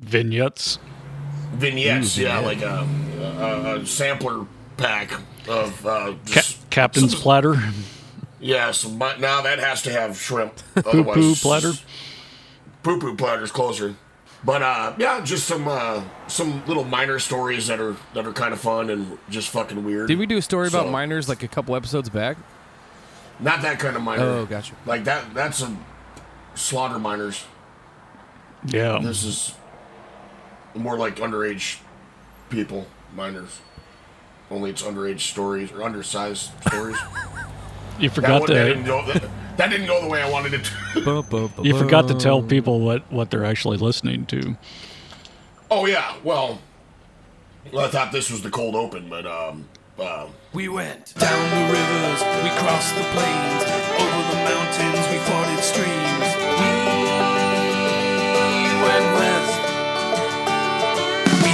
Vignettes. vignettes. yeah, like a, a, a sampler pack of uh, Ca- Captain's some- platter. Yeah, so my, now that has to have shrimp. Poo poo platter. Poo poo platter's closer. But uh, yeah, just some uh, some little minor stories that are that are kind of fun and just fucking weird. Did we do a story about miners like a couple episodes back? Not that kind of minor. Oh, gotcha. Like that. That's a slaughter miners. Yeah. This is more like underage people minors. Only it's underage stories or undersized stories. You that, forgot one, that, to didn't go, that, that didn't go the way I wanted it to. you forgot to tell people what what they're actually listening to. Oh yeah, well, well, I thought this was the cold open, but um, uh, We went down the rivers, we crossed the plains, over the mountains, we forded streams.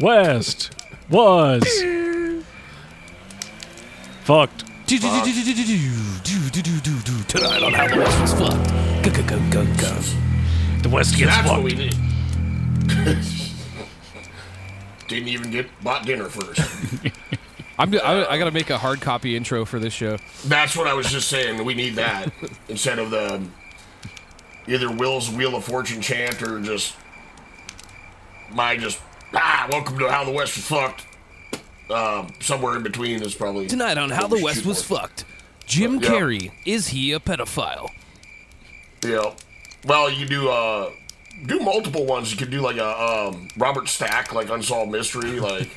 West was fucked. Tonight on How the West Was Fucked. Go, go, go, go, go. The West gets that's what fucked. we did. Didn't even get bought dinner first. I'm, I, I gotta make a hard copy intro for this show. That's what I was just saying. We need that instead of the either Will's Wheel of Fortune chant or just my just ah. Welcome to How the West was fucked. Um, somewhere in between is probably Tonight on How the West Was want. Fucked. Jim Yeah. Carrey, is he a pedophile? Yeah. Well, you do uh do multiple ones. You could do like a um, Robert Stack, like Unsolved Mystery, like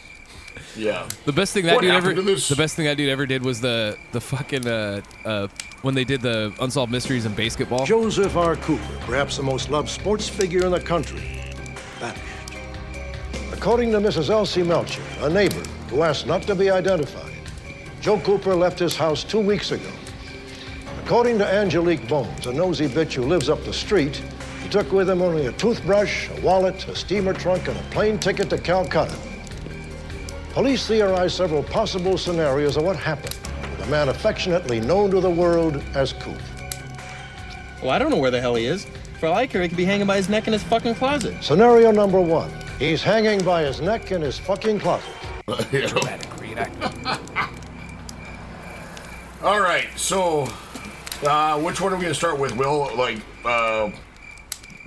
yeah. The best thing that What dude ever happened to this? the best thing that dude ever did was the the fucking uh uh when they did the unsolved mysteries in basketball. Joseph R. Cooper, perhaps the most loved sports figure in the country, vanished. According to Mrs. Elsie Melcher, a neighbor who asked not to be identified, Joe Cooper left his house two weeks ago. According to Angelique Bones, a nosy bitch who lives up the street, he took with him only a toothbrush, a wallet, a steamer trunk, and a plane ticket to Calcutta. Police theorize several possible scenarios of what happened with a man affectionately known to the world as Coop. Well, I don't know where the hell he is. For all I care, he could be hanging by his neck in his fucking closet. Scenario number one. He's hanging by his neck in his fucking closet. All right, so uh, which one are we gonna start with? Will like uh,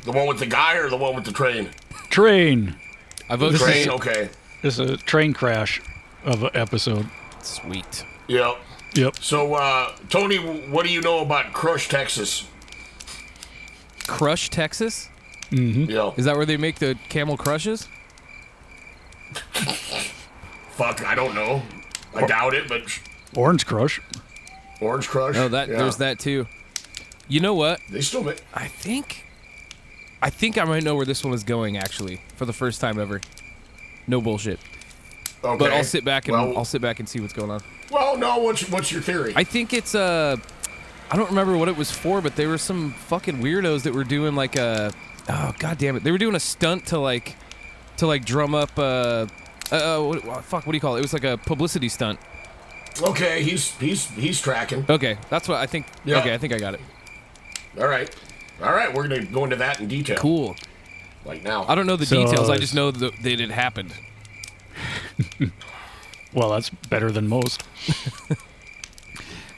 the one with the guy or the one with the train? Train. I vote This Train, is, okay. this is a train crash of an episode. Sweet. Yep. Yep. So uh, Tony, what do you know about Crush, Texas? Crush, Texas? Yeah. Is that where they make the camel crushes? Fuck, I don't know. I doubt it, but Orange Crush. Orange Crush. Oh, that yeah. there's that too. You know what? They still make. I think I think I might know where this one is going actually for the first time ever. No bullshit. Okay. But I'll sit back and well, I'll sit back and see what's going on. Well, no. What's what's your theory? I think it's uh I don't remember what it was for, but there were some fucking weirdos that were doing like a oh god damn it. They were doing a stunt to like to like drum up uh uh what, what- fuck what do you call it? It was like a publicity stunt. okay, he's he's he's tracking. Okay, that's what I think. Yeah. Okay, I think I got it. All right, all right. We're gonna go into that in detail. Cool. Like now. I don't know the So, details. I uh, just know that, that it happened. Well, that's better than most.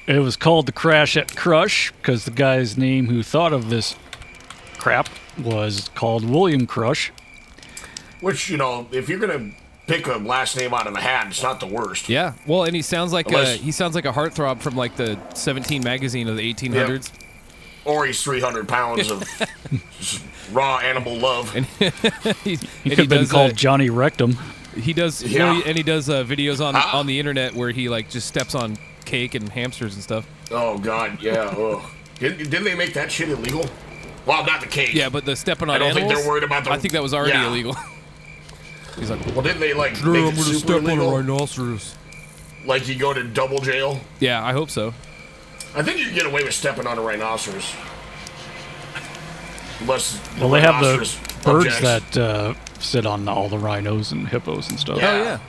it was called the Crash at Crush because the guy's name who thought of this crap was called William Crush. Which you know, if you're gonna pick a last name out of a hat, it's not the worst. Yeah. Well, and he sounds like Unless- a he sounds like a heartthrob from like the 17 magazine of the 1800s. Or he's 300 pounds of raw animal love. And he, He could have been called uh, Johnny Rectum. He does, you Yeah. know, and he does uh, videos on Ah. on the internet where he like just steps on cake and hamsters and stuff. oh God, yeah. Ugh. Didn't, didn't they make that shit illegal? Well, not the cake. Yeah, but the stepping on I don't think they're worried about the- I think that was already Yeah. illegal. He's like, Well, didn't they like make it super illegal? rhinoceros. Like you go to double jail. Yeah, I hope so. I think you can get away with stepping on a rhinoceros. Unless the Well, they have the rhinoceros birds objects. that uh, sit on all the rhinos and hippos and stuff. Yeah. Oh yeah,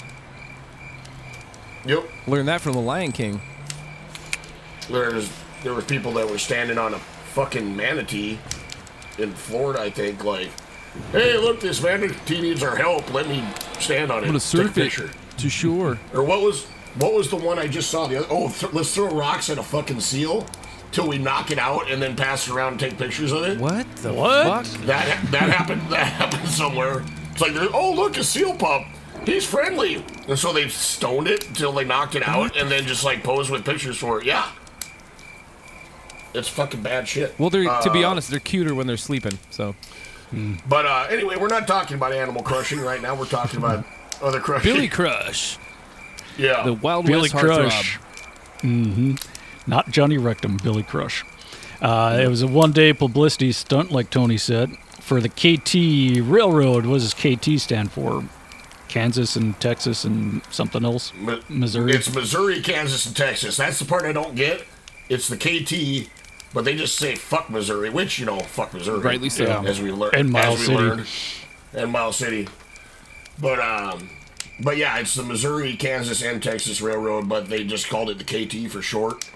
Yep. learned that from the Lion King. There's there were people that were standing on a fucking manatee in Florida, I think, like, hey, look, this manatee needs our help. Let me stand on it. I'm gonna take a surf it to shore. Or what was what was the one I just saw? The other, oh, th- let's throw rocks at a fucking seal till we knock it out and then pass it around and take pictures of it. What the What? fuck? That that happened. That happened somewhere. It's like, oh look, a seal pup. He's friendly. And so they stoned it until they knocked it out, and then just like posed with pictures for it. Yeah, it's fucking bad shit. Well, they're to be Uh, honest, they're cuter when they're sleeping. So But uh, anyway, we're not talking about animal crushing right now. We're talking about other crushing. Billy Crush, yeah. the Wild Billy West heartthrob. Crush. hmm Not Johnny Rectum, Billy Crush. Uh, it was a one-day publicity stunt, like Tony said, for the KT Railroad. What does KT stand for? Kansas and Texas and something else. Mi- Missouri. It's Missouri, Kansas, and Texas. That's the part I don't get. It's the KT, but they just say fuck Missouri, which you know, fuck Missouri. Rightly so. Yeah. As we learned, And Miles City. learned, and Miles City. But um, but yeah, it's the Missouri, Kansas, and Texas Railroad, but they just called it the KT for short.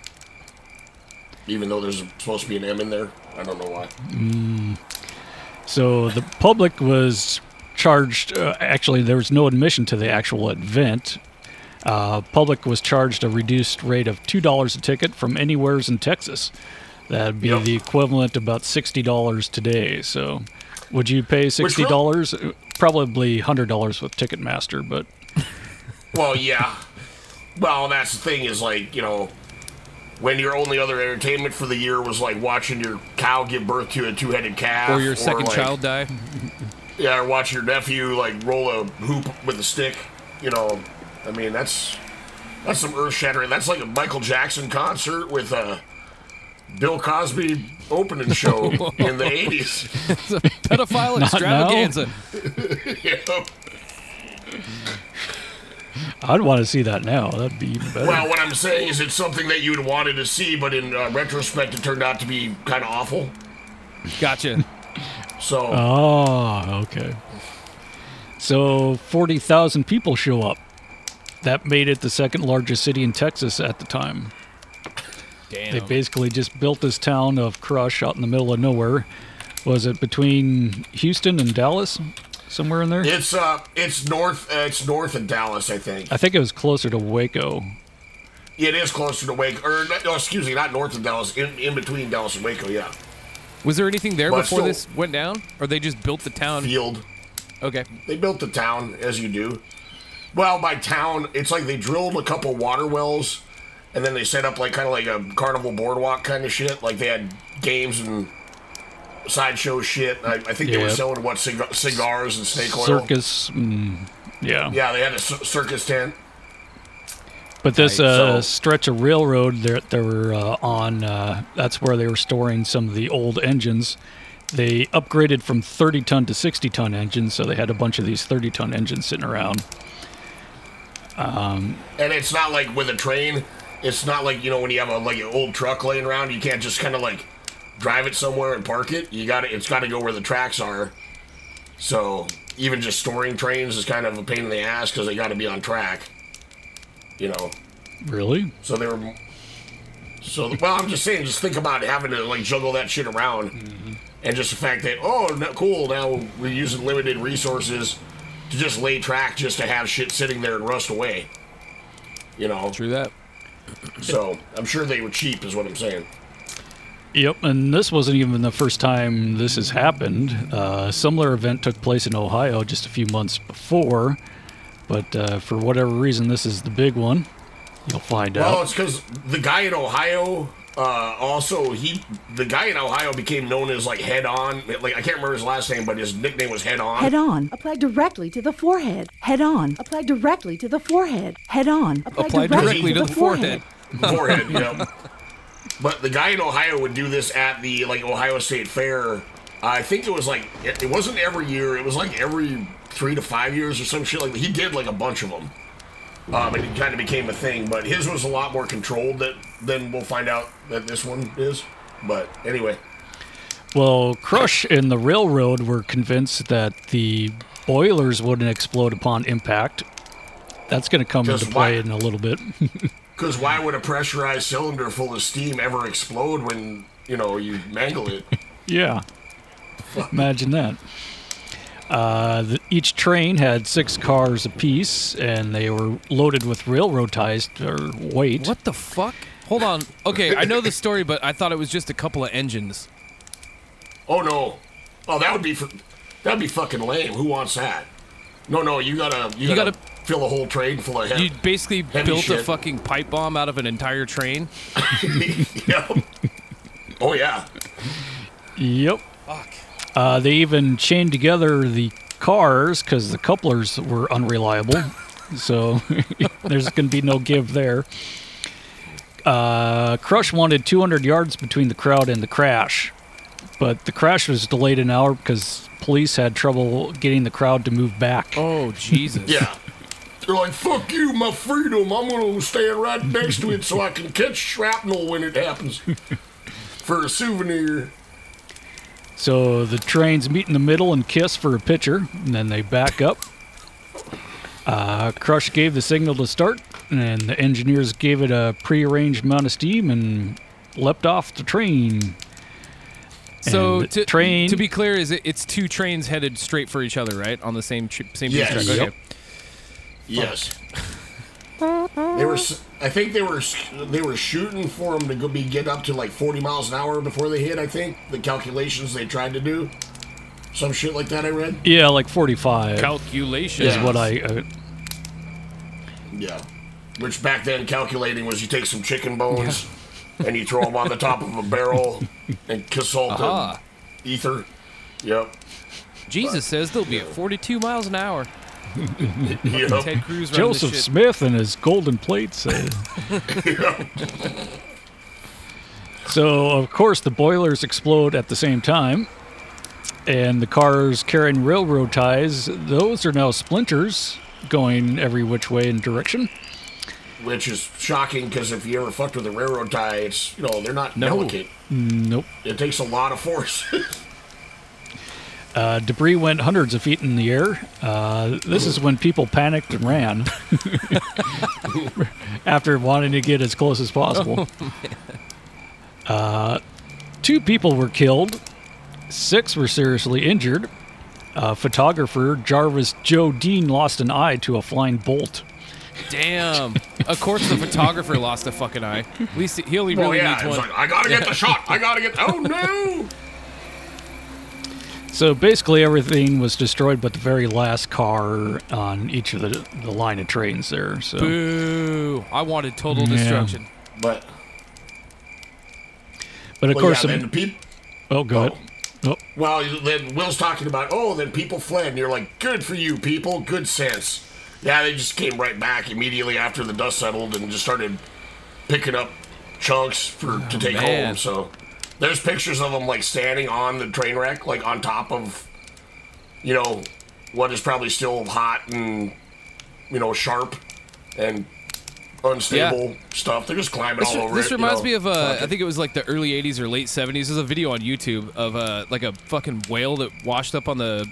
Even though there's supposed to be an M in there, I don't know why. So the public was charged. Uh, actually, there was no admission to the actual event. Uh, public was charged a reduced rate of two dollars a ticket from anywheres in Texas. That'd be Yep. the equivalent to about sixty dollars today. So, would you pay sixty dollars? Probably hundred dollars with Ticketmaster, but Well, yeah. Well, that's the thing is like you know, when your only other entertainment for the year was like watching your cow give birth to a two-headed calf, Or your second like- child die. Yeah, or watch your nephew like roll a hoop with a stick. You know, I mean that's that's some earth shattering. That's like a Michael Jackson concert with a Bill Cosby opening show in the eighties. Pedophile Not now. extravaganza. I'd want to see that now. That'd be even better. Well, what I'm saying is it's something that you'd wanted to see, but in uh, retrospect, it turned out to be kind of awful. Gotcha. So Oh, okay. So 40,000 people show up. That made it the second largest city in Texas at the time. They basically just built this town of Crush out in the middle of nowhere. Was it between Houston and Dallas? Somewhere in there? it's uh, it's north. Uh, it's north of Dallas, I think. I think it was closer to Waco. It is closer to Waco, or no, excuse me, not north of Dallas. In, in between Dallas and Waco, yeah. Was there anything there But before still- this went down, or they just built the town? Field. Okay. They built the town as you do. Well, by town, it's like they drilled a couple water wells, and then they set up like kind of like a carnival boardwalk kind of shit. Like they had games and sideshow shit. I, I think they were selling what cig- cigars and snake oil. Circus. Mm, yeah. Yeah, they had a c- circus tent. But this Right, uh, so- stretch of railroad that they were uh, on, uh, that's where they were storing some of the old engines. They upgraded from 30 ton to 60 ton engines, so they had a bunch of these 30 ton engines sitting around. And it's not like with a train. It's not like you know when you have a like an old truck laying around. You can't just kind of like drive it somewhere and park it. You got to It's got to go where the tracks are. So even just storing trains is kind of a pain in the ass because they got to be on track. You know. Really? So they were. So well, I'm just saying. Just think about having to like juggle that shit around, mm-hmm. and just the fact that oh, cool. Now we're using limited resources to just lay track just to have shit sitting there and rust away. You know. True that. So I'm sure they were cheap, is what I'm saying. Yep, and this wasn't even the first time this has happened. Uh, a similar event took place in Ohio just a few months before, but uh, for whatever reason, this is the big one. You'll find Well, out. Well, it's because the guy in Ohio. Uh, also, he the guy in Ohio became known as like Head On. Like I can't remember his last name, but his nickname was Head On. Head on. Apply directly to the forehead. Head on. Apply directly to the forehead. Head on. Apply, Apply directly to the Forehead, Forehead, yeah. But the guy in Ohio would do this at the like Ohio State Fair. I think it was like it it wasn't every year. It was like every three to five years or some shit like. that. He did like a bunch of them, um, and it kind of became a thing. But his was a lot more controlled that than we'll find out that this one is. But anyway, Well, Crush and the railroad were convinced that the boilers wouldn't explode upon impact. That's going to come into play why- in a little bit. because why would a pressurized cylinder full of steam ever explode when you know you mangle it? yeah. Imagine that. Uh, the, each train had six cars apiece, and they were loaded with railroad ties or weight. What the fuck? Hold on. Okay, I know the story, but I thought it was just a couple of engines. Oh no! Oh, that would be for, that'd be fucking lame. Who wants that? No, no, you gotta you, You gotta, gotta- fill a whole train full of You basically Heavy built a fucking pipe bomb out of an entire train. yep. Oh yeah. Yep. Fuck. Uh, they even chained together the cars because the couplers were unreliable. so there's going to be no give there. Uh, Crush wanted 200 yards between the crowd and the crash, but the crash was delayed an hour because police had trouble getting the crowd to move back. Oh Jesus. Yeah. They're like, fuck you, my freedom. I'm gonna stand right next to it so I can catch shrapnel when it happens. For a souvenir. So the trains meet in the middle and kiss for a picture, and then they back up. Uh, Crush gave the signal to start, and the engineers gave it a prearranged amount of steam and leapt off the train. So to, train- to be clear, is it, it's two trains headed straight for each other, right? On the same tr- same Yes. track. Yep. Okay. Yes. They were. s- I think they were. They were shooting for them to go be get up to like 40 miles an hour before they hit. I think the calculations they tried to do. Some shit like that. I read. Yeah, like 45 Calculation. is Yeah. what I. Uh, Yeah. Which back then calculating was you take some chicken bones and you throw them on the top of a barrel and consult Aha. the ether. Yep. Jesus says they'll be at 42 miles an hour. Yep. Ted Cruz Joseph this. Smith and his golden plates. uh, so, of course, the boilers explode at the same time. And the cars carrying railroad ties, those are now splinters going every which way and direction. Which is shocking because if you ever fucked with a railroad tie, it's you know they're not No. delicate. Nope. It takes a lot of force. Uh, debris went hundreds of feet in the air. Uh, this is when people panicked and ran after wanting to get as close as possible. uh, two people were killed, six were seriously injured. Uh, photographer Jarvis Joe Dean lost an eye to a flying bolt. Damn. of course, the photographer lost a fucking eye. At least he only oh really yeah, needs it's one. like I gotta get the shot. I gotta get. Oh no! So basically, everything was destroyed but the very last car on each of the, the line of trains there. So. Boo! I wanted total Yeah. destruction. But But of well, course, yeah, some- then people. oh, go Oh. ahead. Oh, Well, then Will's talking about, oh, then people fled, and you're like, good for you, people, good sense. Yeah, they just came right back immediately after the dust settled and just started picking up chunks for to oh, take man. home. So there's pictures of them like standing on the train wreck, like on top of, you know, what is probably still hot and, you know, sharp and unstable stuff. They're just climbing This, all over this it. you reminds know. me of uh, I think it was like the early '80s or late '70s. There's a video on YouTube of uh, like a fucking whale that washed up on the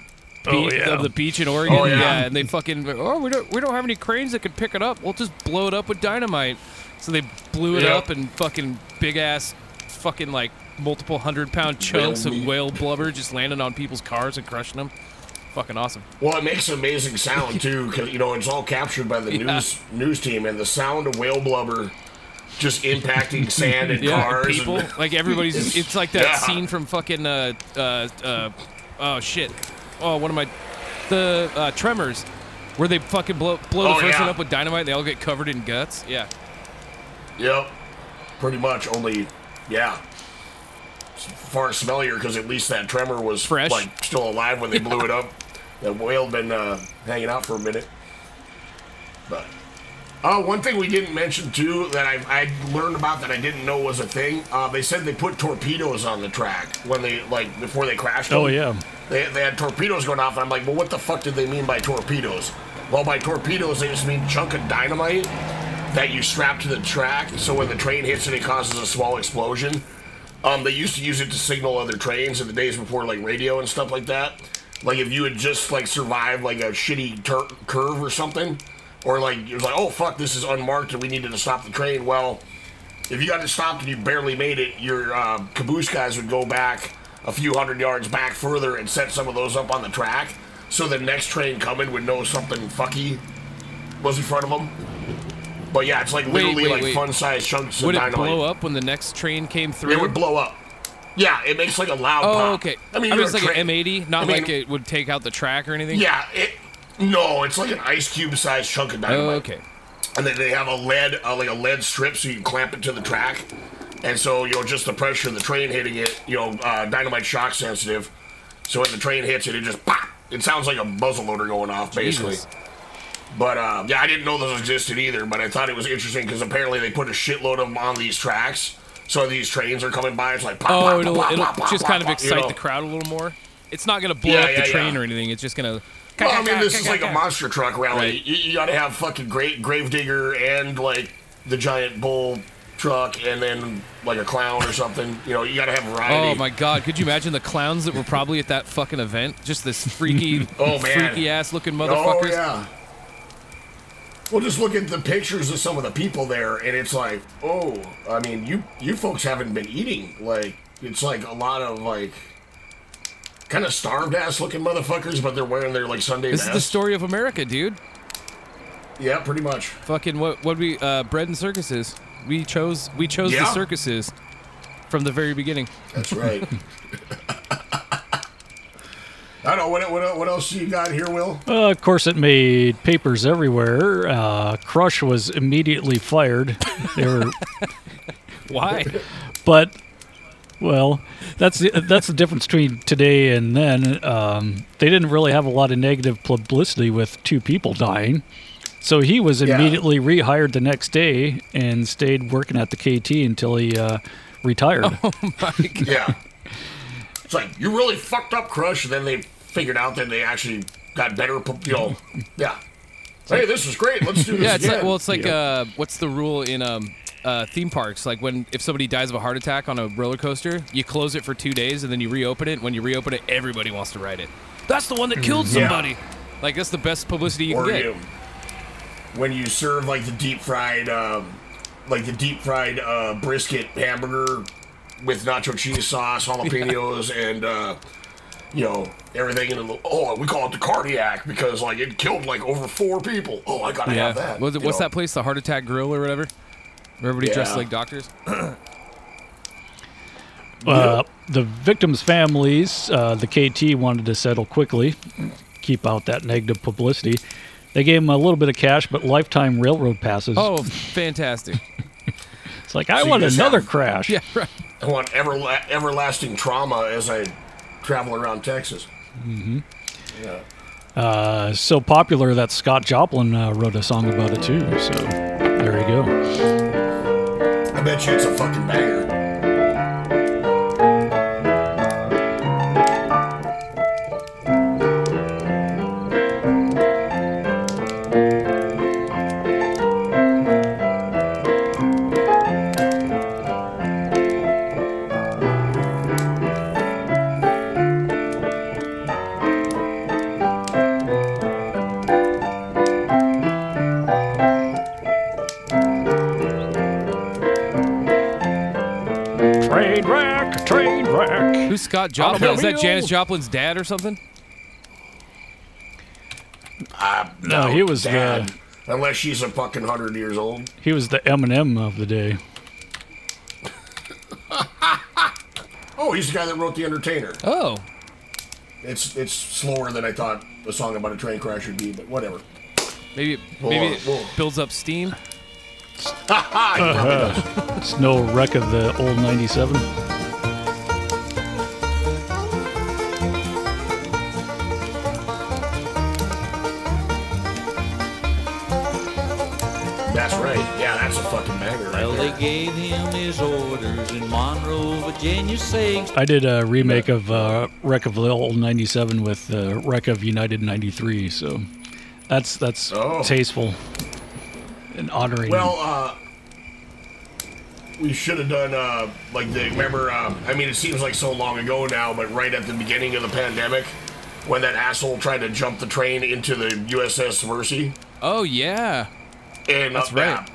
Oh, beach, yeah. of the beach in Oregon. Oh, yeah. and they fucking oh we don't we don't have any cranes that could pick it up. We'll just blow it up with dynamite. So they blew it Yep. up and fucking big ass fucking like multiple hundred pound chunks of whale blubber just landing on people's cars and crushing them. Fucking awesome. Well, it makes an amazing sound too, because you know it's all captured by the Yeah. news news team, and the sound of whale blubber just impacting sand and Yeah, and cars. people and, like everybody's. It's, It's- like that yeah. scene from fucking uh uh uh oh shit oh one of my the uh, Tremors where they fucking blow blow the Oh, first yeah. one up with dynamite. and They all get covered in guts. Yeah, yep, pretty much. Only, yeah, far smellier because at least that tremor was Fresh. like still alive when they blew it up. That whale had been uh, hanging out for a minute, but Uh, one thing we didn't mention too that I, I learned about that I didn't know was a thing. Uh, they said they put torpedoes on the track when they like before they crashed. Oh them. yeah. They, they had torpedoes going off, and I'm like, well, what the fuck did they mean by torpedoes? Well, by torpedoes, they just mean chunk of dynamite that you strap to the track, so when the train hits it, it causes a small explosion. Um, they used to use it to signal other trains in the days before, like radio and stuff like that. Like if you had just like survived like a shitty tur- curve or something, or like it was like, oh fuck, this is unmarked and we needed to stop the train. Well, if you got it stopped and you barely made it, your uh, caboose guys would go back a few hundred yards back further and set some of those up on the track, so the next train coming would know something fucky was in front of them. But yeah, it's like Wait, literally wait, like wait. fun-sized chunks of dynamite. Would it blow up when the next train came through? It would blow up. Yeah, it makes like a loud Oh, pop. okay. I mean, I you're was like an M80, not I mean- like it would take out the track or anything. Yeah, it. No, it's like an ice cube sized chunk of dynamite. Oh, okay. And then they have a lead, uh, like a lead strip, so you can clamp it to the track. And so, you know, just the pressure of the train hitting it, you know, uh, dynamite shock sensitive. So when the train hits it, it just pop. It sounds like a muzzle loader going off, basically. Jesus. But uh, yeah, I didn't know those existed either. But I thought it was interesting because apparently they put a shitload of them on these tracks. So these trains are coming by. It's like pop, Oh, pop, it'll, pop, it'll pop, just kind of pop, you excite know? the crowd a little more. It's not going to blow Yeah, up the train yeah. or anything. It's just going to. Well, I mean, this is like a monster truck rally. Right. You, you got to have fucking great Gravedigger and like the giant bull truck, and then like a clown or something. You know, you got to have variety. Oh my god! Could you imagine the clowns that were probably at that fucking event? Just this freaky, Oh, freaky ass looking Oh motherfuckers. yeah. Well, just look at the pictures of some of the people there, and it's like, oh, I mean, you you folks haven't been eating. Like, it's like a lot of like kind of starved ass looking motherfuckers, but they're wearing their like Sunday This is the story of America, dude. Yeah, pretty much. Fucking what? What we? Uh, bread and circuses. We chose. We chose the circuses from the very beginning. That's right. I don't know what what what else you got here, Will. Uh, of course, it made papers everywhere. Uh, Crush was immediately fired. They were, Why? but well, that's the, that's the difference between today and then. Um, they didn't really have a lot of negative publicity with two people dying. So he was Yeah. immediately rehired the next day and stayed working at the KT until he uh, retired. Yeah. It's like you really fucked up, Crush. And then they figured out that they actually got better. You know, yeah. Hey, this is great. Let's do this Yeah, it's again. like well, it's like You know? uh, what's the rule in um, uh, theme parks? Like when if somebody dies of a heart attack on a roller coaster, you close it for two days and then you reopen it. When you reopen it, everybody wants to ride it. That's the one that killed Yeah. somebody. Like that's the best publicity you or can get. you when you serve like the deep fried, um, like the deep fried uh, brisket hamburger with nacho cheese sauce, jalapenos, and uh, you know everything in the oh we call it the cardiac because like it killed like over four people. Oh, I gotta have that. Was what's that place? The Heart Attack Grill or whatever? Where everybody dressed like doctors. Uh, the victims' families, uh, the KT wanted to settle quickly, keep out that negative publicity. They gave him a little bit of cash, but lifetime railroad passes. Oh, fantastic! it's like I So want another have- crash. yeah, right. I want everla- everlasting trauma as I travel around Texas. Uh, so popular that Scott Joplin uh, wrote a song about it too. So there you go. I bet you it's a fucking banger. Scott Joplin? Is that Janis Joplin's dad or something? Uh, No, he was dad. the Unless she's a fucking hundred years old. he was the Eminem of the day. Oh, he's the guy that wrote The Entertainer. Oh, It's it's slower than I thought a song about a train crash would be, but whatever. maybe Whoa, maybe it whoa. builds up steam. He probably. It's no wreck of the old '97. Gave him his orders in Monroe, Virginia, saying, I did a remake of uh, Wreck of the Old '97 with uh, Wreck of United '93, so that's that's Oh. tasteful and honoring. Well, uh, we should have done uh, like the remember. Uh, I mean, it seems like so long ago now, but right at the beginning of the pandemic, when that asshole tried to jump the train into the USS Mercy, Oh yeah. and That's uh, right. yeah,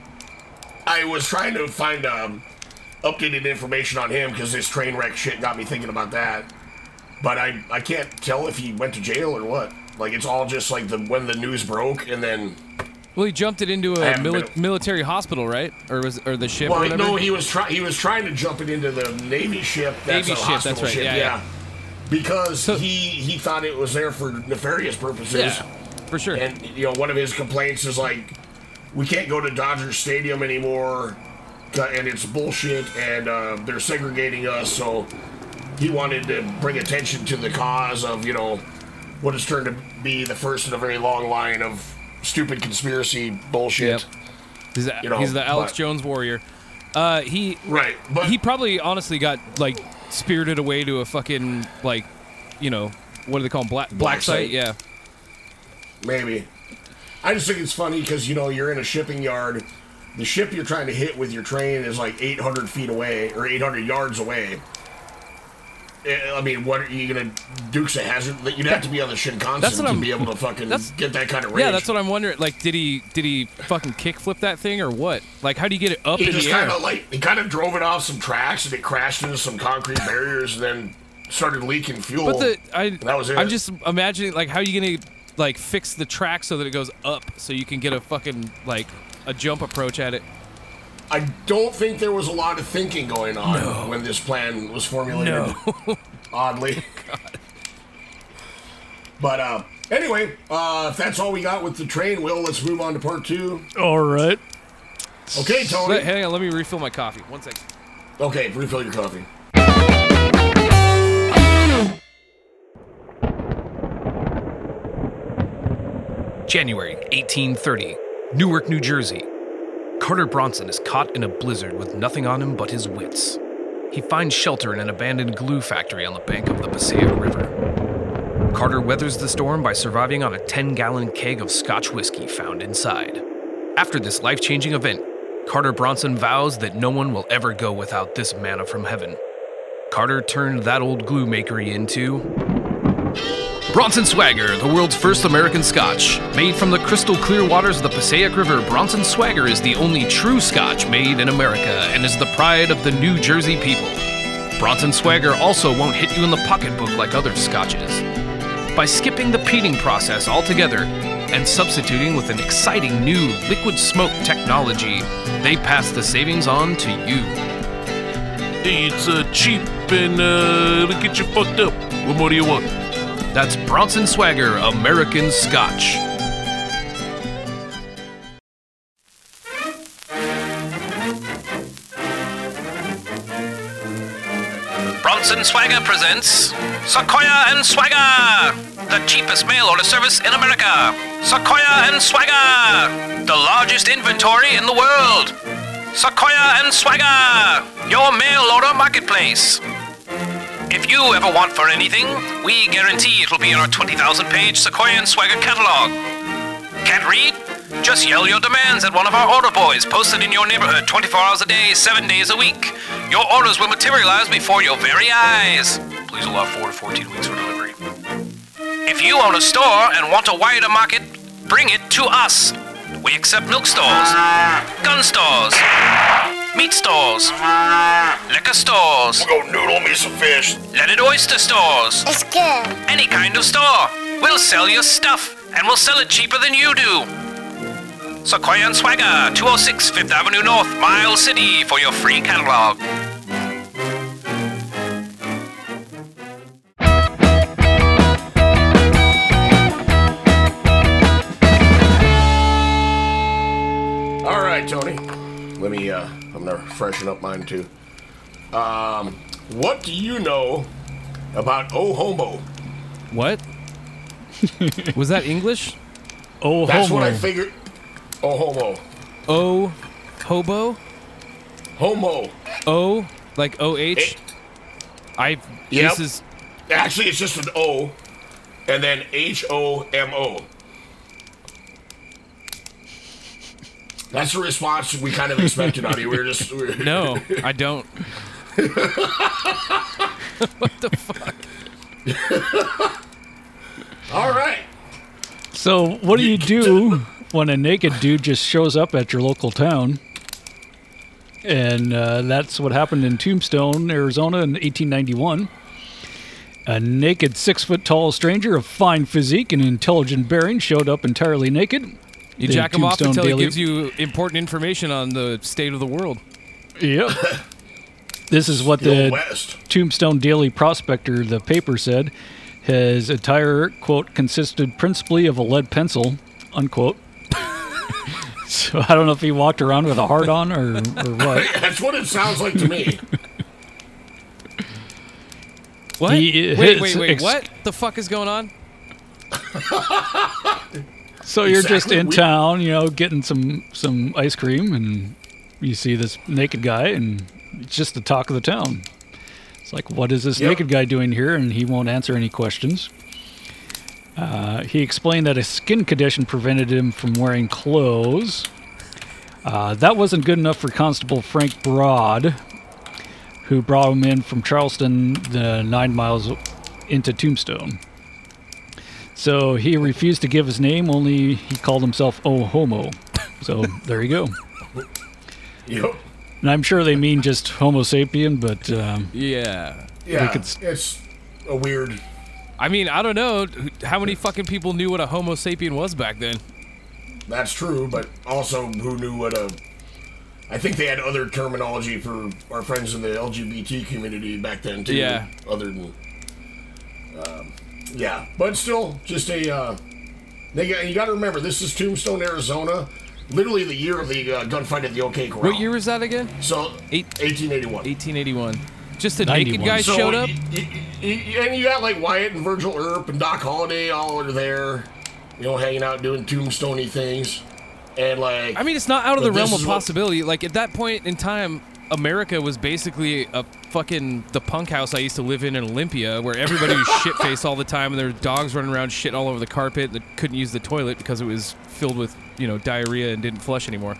I was trying to find um, updated information on him because this train wreck shit got me thinking about that. But I I can't tell if he went to jail or what. Like it's all just like the when the news broke and then Well, he jumped it into a mili- been- military hospital, right? Or was or the ship Well, no, he was trying. He was trying to jump it into the Navy ship. That's Navy a ship, that's right, ship. yeah, yeah. Because So- he he thought it was there for nefarious purposes. yeah, for sure. And you know, one of his complaints is like, we can't go to Dodger Stadium anymore, uh, and it's bullshit, and uh, they're segregating us. So he wanted to bring attention to the cause of you know what has turned to be the first in a very long line of stupid conspiracy bullshit. Yep. He's, the, you know, he's the Alex but- Jones warrior. Uh, he Right, but he probably honestly got like spirited away to a fucking like, you know, what do they call 'em? Black black, Black site? site. Yeah. Maybe. I just think it's funny because you know you're in a shipping yard. The ship you're trying to hit with your train is like 800 feet away or 800 yards away. Eh, I mean, what are you gonna Dukes a hazard? You'd have to be on the Shinkansen That's what to I'm- be able to fucking get that kind of range. Yeah, that's what I'm wondering. Like, did he did he fucking kickflip that thing or what? Like, how do you get it up He in just the air? kind of like he kind of drove it off some tracks and it crashed into some concrete barriers and then started leaking fuel. But the I that was it. I'm just imagining like how are you gonna like fix the track so that it goes up so you can get a fucking like a jump approach at it. I don't think there was a lot of thinking going on when this plan was formulated. No. Oddly. But uh, anyway, uh, if that's all we got with the train, Will, let's move on to part two. all right. Okay, Tony. Let, hang on, let me refill my coffee. One second. Okay, refill your coffee. January 1830, Newark, New Jersey. Carter Bronson is caught in a blizzard with nothing on him but his wits. He finds shelter in an abandoned glue factory on the bank of the Passaic River. Carter weathers the storm by surviving on a 10 gallon keg of Scotch whiskey found inside. After this life changing event, Carter Bronson vows that no one will ever go without this manna from heaven. Carter turned that old glue makery into Bronson Swagger, the world's first American scotch. Made from the crystal clear waters of the Passaic River, Bronson Swagger is the only true scotch made in America and is the pride of the New Jersey people. Bronson Swagger also won't hit you in the pocketbook like other scotches. By skipping the peating process altogether and substituting with an exciting new liquid smoke technology, they pass the savings on to you. It's uh, cheap and uh, it'll get you fucked up. What more do you want? That's Bronson Swagger American Scotch. Bronson Swagger presents Sequoia and Swagger, the cheapest mail order service in America. Sequoia and Swagger, the largest inventory in the world. Sequoia and Swagger, your mail order marketplace. If you ever want for anything, we guarantee it'll be in our 20,000 page Sequoia and Swagger catalog. Can't read? Just yell your demands at one of our order boys posted in your neighborhood 24 hours a day, 7 days a week. Your orders will materialize before your very eyes. Please allow 4 to 14 weeks for delivery. If you own a store and want a wider market, bring it to us. We accept milk stores, gun stores, meat stores, liquor stores, We'll go noodle me some fish. leaded oyster stores, It's good. any kind of store. We'll sell your stuff, and we'll sell it cheaper than you do. Sequoia and Swagger, 206 Fifth Avenue North, Miles City, for your free catalog. All right, Tony. Let me. Uh, I'm gonna freshen up mine too. Um, what do you know about Oh Homo? What? Was that English? Oh, That's homo. what I figured. Oh Homo. Oh, Hobo? Homo. O like O H. I. Yep. This is Actually, it's just an O, and then H O M O. That's the response we kind of expected out of you. We were just we were, no. I don't. what the fuck? All right. So, what do you do when a naked dude just shows up at your local town? And uh, that's what happened in Tombstone, Arizona in 1891. A naked six foot tall stranger of fine physique and intelligent bearing showed up entirely naked. You The jack him off Tombstone until Daily- he gives you important information on the state of the world. Yep. this is what The the West. Tombstone Daily Prospector, the paper said. His attire, quote, consisted principally of a lead pencil, unquote. so I don't know if he walked around with a heart on or, or what. That's what it sounds like to me. What? He- wait, wait, wait. ex- what the fuck is going on? So you're just in We- town, you know, getting some some ice cream, and you see this naked guy, and it's just the talk of the town. It's like, what is this Yep. naked guy doing here? And he won't answer any questions. Uh, he explained that a skin condition prevented him from wearing clothes. Uh, that wasn't good enough for Constable Frank Broad, who brought him in from Charleston, the nine miles into Tombstone. So he refused to give his name, only he called himself Oh Homo. So there you go. Yep. And I'm sure they mean just Homo sapien, but um, Yeah. Yeah. could It's a weird. I mean, I don't know how many fucking people knew what a Homo sapien was back then. That's true, but also who knew what a. I think they had other terminology for our friends in the LGBT community back then too. Yeah. Other than. Um, yeah, but still, just a. Uh, they got, you got to remember, this is Tombstone, Arizona. Literally the year of the uh, gunfight at the OK Corral. What year was that again? So, Eight- 1881. 1881. Just a naked 91. guy So, showed up. y- y- y- and you got like Wyatt and Virgil Earp and Doc Holliday all are there, you know, hanging out doing tombstoney things. And like, I mean, it's not out of the realm of is what- possibility. Like at that point in time, America was basically a fucking the punk house I used to live in in Olympia, where everybody was shit faced all the time, and there were dogs running around shit all over the carpet that couldn't use the toilet because it was filled with you know diarrhea and didn't flush anymore.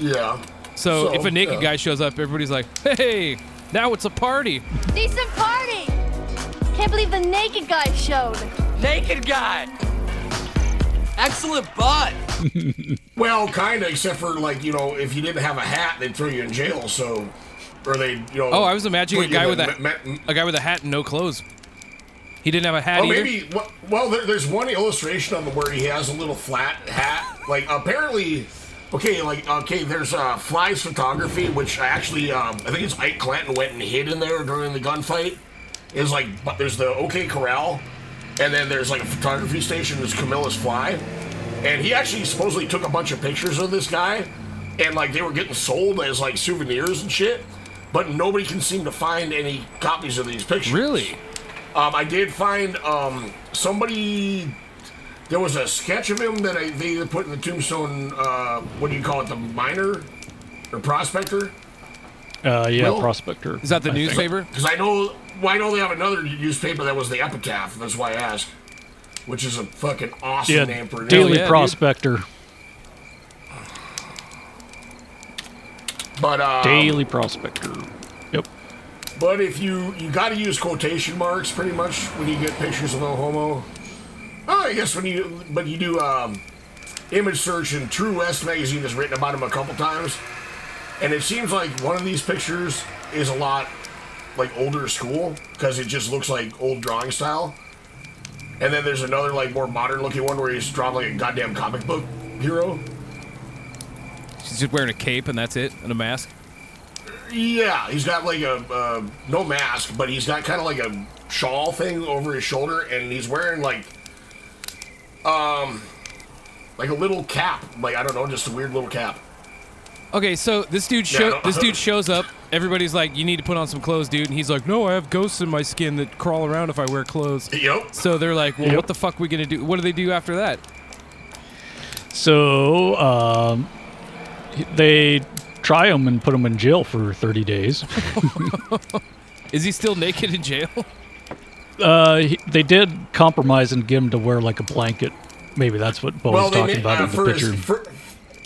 yeah. So, So, if a naked yeah. guy shows up, everybody's like, "Hey, now it's a party." Decent party! Can't believe the naked guy showed. Naked guy. Excellent butt. Well, kind of, except for like you know, if you didn't have a hat, they'd throw you in jail. So, or they, you know. Oh, I was imagining a guy with a me- me- a guy with a hat and no clothes. He didn't have a hat Oh, either. maybe. Well, well there, there's one illustration on the where he has a little flat hat. Like apparently, okay, like okay, there's uh, Fly's Photography, which I actually um, I think it's Ike Clanton went and hid in there during the gunfight. Is like, but there's the OK Corral, and then there's like a photography station. There's Camillus Fly, and he actually supposedly took a bunch of pictures of this guy, and like they were getting sold as like souvenirs and shit. But nobody can seem to find any copies of these pictures. Really? Um, I did find um, somebody. There was a sketch of him that I, they put in the tombstone. Uh, what do you call it? The miner or prospector? Uh, yeah, Will? prospector. Is that the I newspaper? Because I know. Well, I know they have another newspaper that was the Epitaph. That's why I asked. Which is a fucking awesome Yeah, name for a Daily yeah, dude. Prospector. But uh, Daily Prospector. Yep. But if you you got to use quotation marks pretty much when you get pictures of no homo. Oh, I guess when you but you do um, image search and True West magazine has written about him a couple times, and it seems like one of these pictures is a lot like older school because it just looks like old drawing style. And then there's another like more modern looking one where he's drawn like a goddamn comic book hero. He's just wearing a cape and that's it, and a mask. Yeah, he's got like a uh, no mask, but he's got kind of like a shawl thing over his shoulder, and he's wearing like um like a little cap, like I don't know, just a weird little cap. Okay, so this dude Yeah, show, no- this dude shows up. Everybody's like, "You need to put on some clothes, dude." And he's like, "No, I have ghosts in my skin that crawl around if I wear clothes." Yep. So they're like, "Well, Yep. what the fuck we gonna do? What do they do after that?" So um, they try him and put him in jail for 30 days. Is he still naked in jail? Uh, he, they did compromise and get him to wear like a blanket. Maybe that's what Bo was talking made- about uh, in the picture. His, for,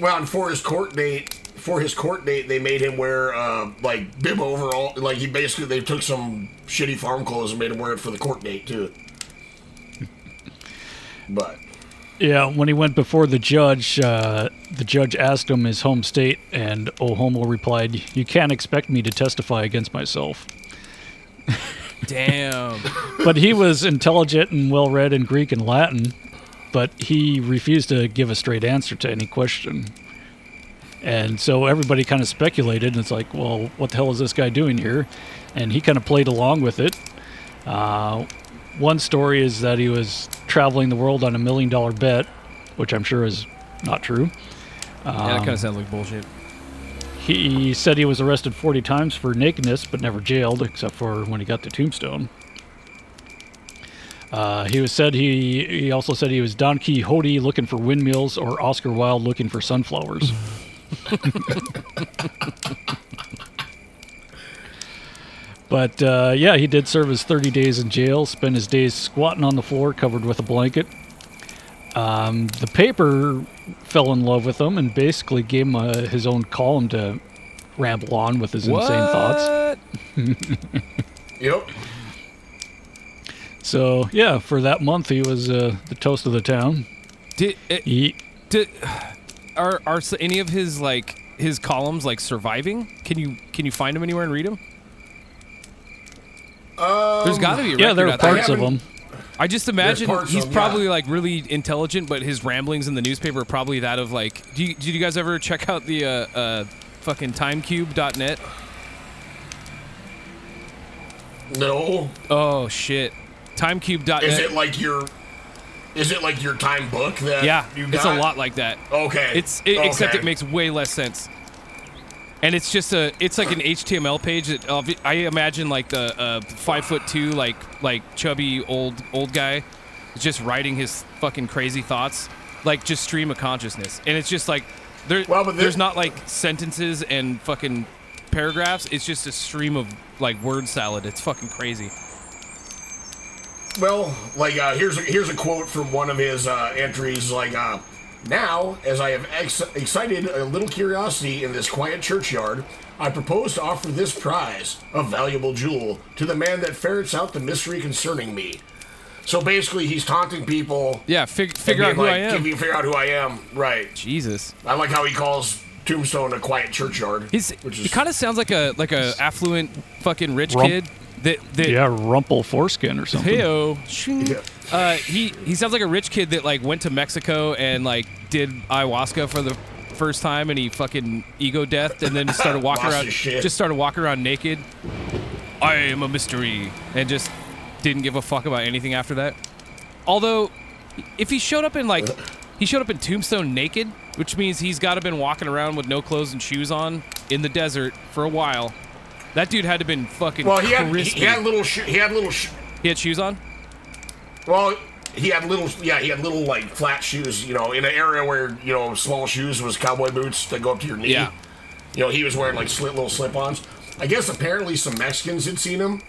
well, and for his court date, for his court date, they made him wear uh, like bib overall. Like he basically they took some shitty farm clothes and made him wear it for the court date too. But Yeah, when he went before the judge, uh, the judge asked him his home state, and Ohomo replied, "You can't expect me to testify against myself." Damn. but he was intelligent and well read in Greek and Latin, but he refused to give a straight answer to any question. And so everybody kind of speculated, and it's like, well, what the hell is this guy doing here? And he kind of played along with it. Uh, one story is that he was traveling the world on a million dollar bet, which I'm sure is not true. yeah, that kind Um, of sounds like bullshit. he said he was arrested 40 times for nakedness, but never jailed, except for when he got to Tombstone. Uh, he was said he he also said he was Don Quixote looking for windmills or Oscar Wilde looking for sunflowers. but uh, yeah, he did serve his 30 days in jail. Spent his days squatting on the floor, covered with a blanket. Um, the paper fell in love with him and basically gave him uh, his own column to ramble on with his insane thoughts. yep. So yeah, for that month he was uh, the toast of the town. Did, it, he, did are are any of his like his columns like surviving? Can you can you find them anywhere and read them? There's got to be a Yeah, there are parts there. parts of 'em. I just imagine he's of he's 'em, yeah. probably like really intelligent, but his ramblings in the newspaper are probably that of like. Do you, did you guys ever check out the uh, uh, fucking timecube.net? no, Oh shit, timecube.net. is it like your? Is it like your time book that? Yeah, you got? it's a lot like that. Okay. It's it, except it makes way less sense. And it's just a it's like an HTML page that obvi- I imagine like the uh, five foot two like like chubby old old guy just writing his fucking crazy thoughts like just stream of consciousness and it's just like there Well, but there's not like sentences and fucking paragraphs it's just a stream of like word salad it's fucking crazy Well, like uh, here's a, here's a quote from one of his uh, entries. Like, uh, now as I have ex- excited a little curiosity in this quiet churchyard, I propose to offer this prize, a valuable jewel, to the man that ferrets out the mystery concerning me. So basically, he's taunting people. yeah fig- figure out who like, I Can am you figure out who I am? Right. Jesus I like how he calls Tombstone a quiet churchyard. He's, which he kind of sounds like a like a affluent fucking rich Rump- kid that that yeah, rumple foreskin or something. Heyo. Uh, he he sounds like a rich kid that like went to Mexico and like did ayahuasca for the first time and he fucking ego deathed and then just started walking around just started walking around naked. I am a mystery and just didn't give a fuck about anything after that. Although if he showed up in like he showed up in Tombstone naked, which means he's got to been walking around with no clothes and shoes on in the desert for a while. That dude had to been fucking well, he had he, crispy. he had little sh- he had little sh- he had shoes on. Well, he had little, yeah, he had little like flat shoes. You know, in an area where you know small shoes was cowboy boots that go up to your knee. Yeah. You know, he was wearing like slit little slip-ons. I guess apparently some Mexicans had seen him,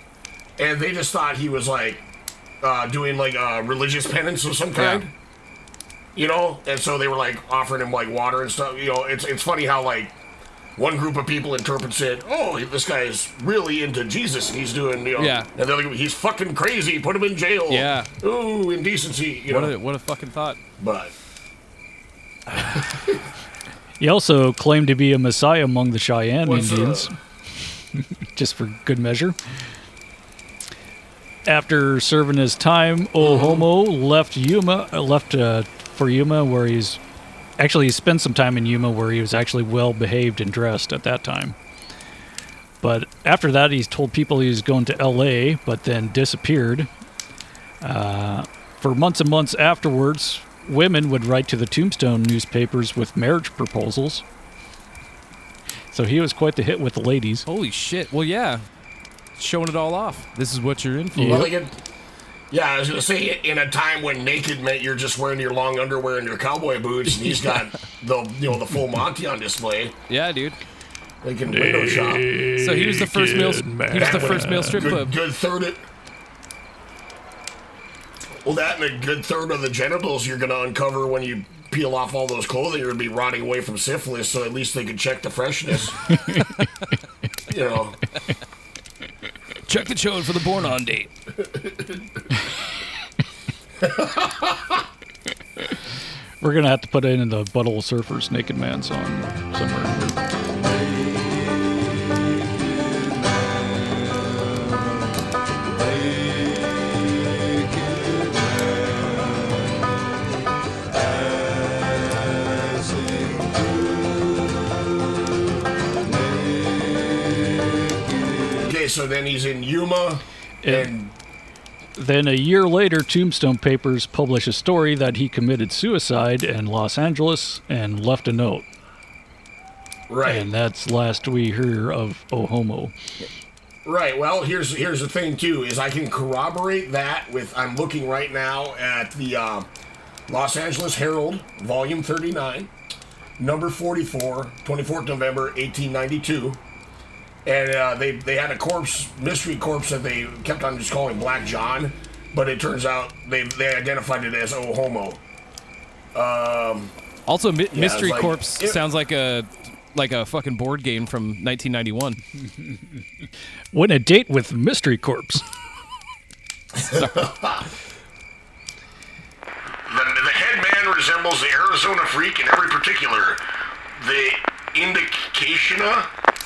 and they just thought he was like uh, doing like uh, religious penance of some kind. Yeah. You know, and so they were like offering him like water and stuff. You know, it's it's funny how like one group of people interprets it. Oh, this guy is really into Jesus. and He's doing you know. Yeah. And the other group, he's fucking crazy. Put him in jail. Yeah. Ooh, indecency. You What know. a what a fucking thought. but He also claimed to be a messiah among the Cheyenne What's, Indians, just for good measure. After serving his time, Ohomo left Yuma, uh, left uh, for Yuma, where he's actually he spent some time in Yuma, where he was actually well behaved and dressed at that time. But after that, he's told people he was going to L.A., but then disappeared. Uh, for months and months afterwards, women would write to the Tombstone newspapers with marriage proposals. So he was quite the hit with the ladies. Holy shit. Well, yeah. Showing it all off. This is what you're in for. Yeah. well, they get, Yeah, I was gonna say in a time when naked meant you're just wearing your long underwear and your cowboy boots, and he's got the you know the full Monty on display. Yeah, dude. They can window shop. So he was the first male. He was the first male strip good, uh, club. Good third. It, well, that and a good third of the genitals you're gonna uncover when you peel off all those clothing are gonna be rotting away from syphilis. So at least they can check the freshness. you know. Check the chode for the born on date. We're gonna have to put in the Butthole Surfers Naked Man song somewhere. So then he's in Yuma, and Then a year later, Tombstone Papers publish a story that he committed suicide in Los Angeles and left a note. Right. And that's last we hear of Ohomo. Right. Well, here's here's the thing too is I can corroborate that with I'm looking right now at the uh, Los Angeles Herald, volume 39, number 44, 24th November 1892. And uh, they they had a corpse, mystery corpse that they kept on just calling Black John, but it turns out they they identified it as Ohomo. Um, Also, Mi- it's Mystery like- Corpse it- sounds like a like a fucking board game from 1991. Win a date with Mystery Corpse. The, the head man resembles the Arizona freak in every particular. The indication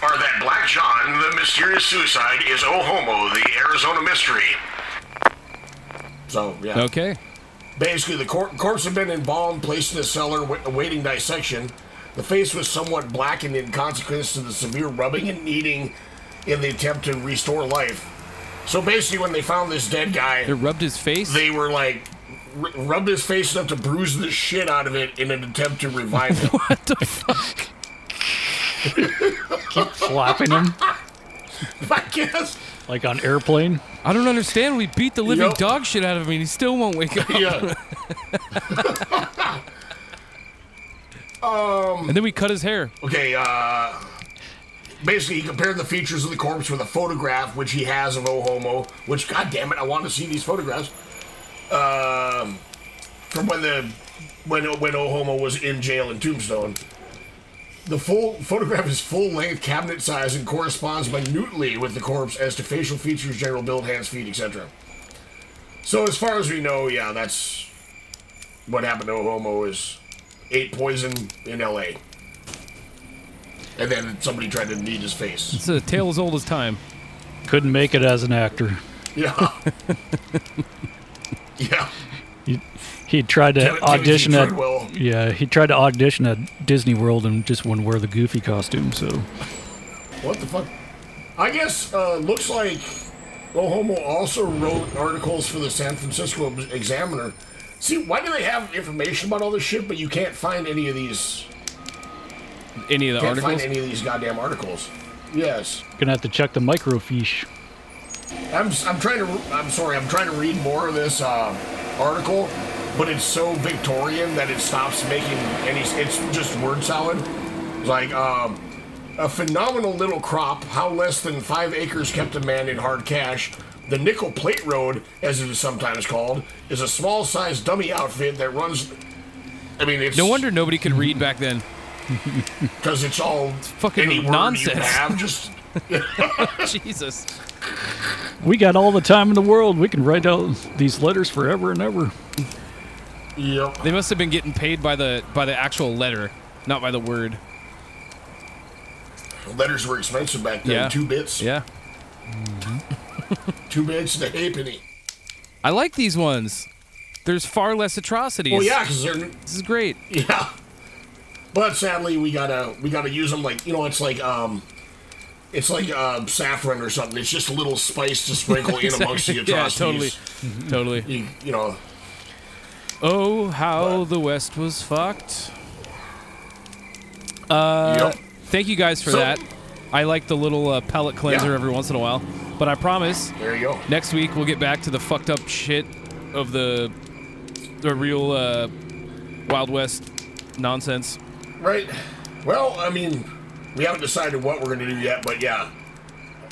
are that Black John, the mysterious suicide, is oh Ohomo, the Arizona mystery. So, yeah. Okay. Basically, the cor- corpse had been embalmed, placed in a cellar, wa- awaiting dissection. The face was somewhat blackened in consequence to the severe rubbing and kneading in the attempt to restore life. So basically, when they found this dead guy, They rubbed his face. they were like r- rubbed his face enough to bruise the shit out of it in an attempt to revive him. what the fuck? Keep flapping him I guess. like on airplane. I don't understand. We beat the living Yup. dog shit out of him, and he still won't wake up. Yeah. um. And then we cut his hair. Okay. Uh. Basically, he compared the features of the corpse with a photograph which he has of Ohomo. Which, god damn it, I want to see these photographs. Um. From when the when when Ohomo was in jail in Tombstone. The full photograph is full length, cabinet size, and corresponds minutely with the corpse as to facial features, general build, hands, feet, etc. So, as far as we know, yeah, that's what happened to Homo is ate poison in L.A. And then somebody tried to knead his face. It's a tale as old as time. Couldn't make it as an actor. Yeah. yeah. He, he tried to Timothy audition at Treadwell. yeah he tried to audition at Disney World and just wouldn't wear the Goofy costume. So What the fuck? I guess uh, looks like Ohomo also wrote articles for the San Francisco Examiner. See, why do they have information about all this shit, but you can't find any of these? Any of the can't articles? find any of these goddamn articles. Yes, gonna have to check the microfiche. I'm. I'm trying to. I'm sorry. I'm trying to read more of this uh, article, but it's so Victorian that it stops making any. It's just word salad. Like um, a phenomenal little crop. How less than five acres kept a man in hard cash. The Nickel Plate Road, as it is sometimes called, is a small-sized dummy outfit that runs. I mean, it's No wonder nobody could read back then. because it's all fucking any word nonsense. you have. Just Jesus. We got all the time in the world. We can write out these letters forever and ever. Yep. They must have been getting paid by the by the actual letter, not by the word. Letters were expensive back then. Yeah. Two bits. Yeah. Two bits to halfpenny. I like these ones. There's far less atrocities. Well, yeah, because they're This is great. yeah. But sadly, we gotta we gotta use them like you know it's like um, it's like uh, saffron or something. It's just a little spice to sprinkle in amongst the yeah, totally. Totally. You, you know, Oh, how the West was fucked. Uh, Yep. Thank you guys for So- that. I like the little uh, pellet cleanser Yeah. every once in a while. But I promise. There you go. Next week we'll get back to the fucked up shit of the the real uh, Wild West nonsense. Right. Well, I mean, we haven't decided what we're going to do yet, but yeah,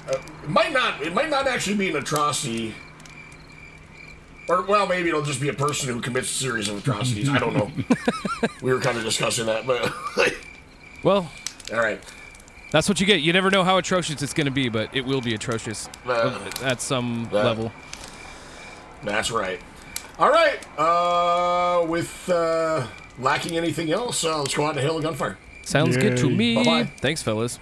uh, it might not. It might not actually be an atrocity, or well, maybe it'll just be a person who commits a series of atrocities. I don't know. we were kind of discussing that, but Well, all right. that's what you get. You never know how atrocious it's going to be, but it will be atrocious Uh, at some uh, level. That's right. All right. Uh, with uh, lacking anything else, uh, let's go out and hail a gunfire. Sounds good to me. Bye bye. Thanks, fellas.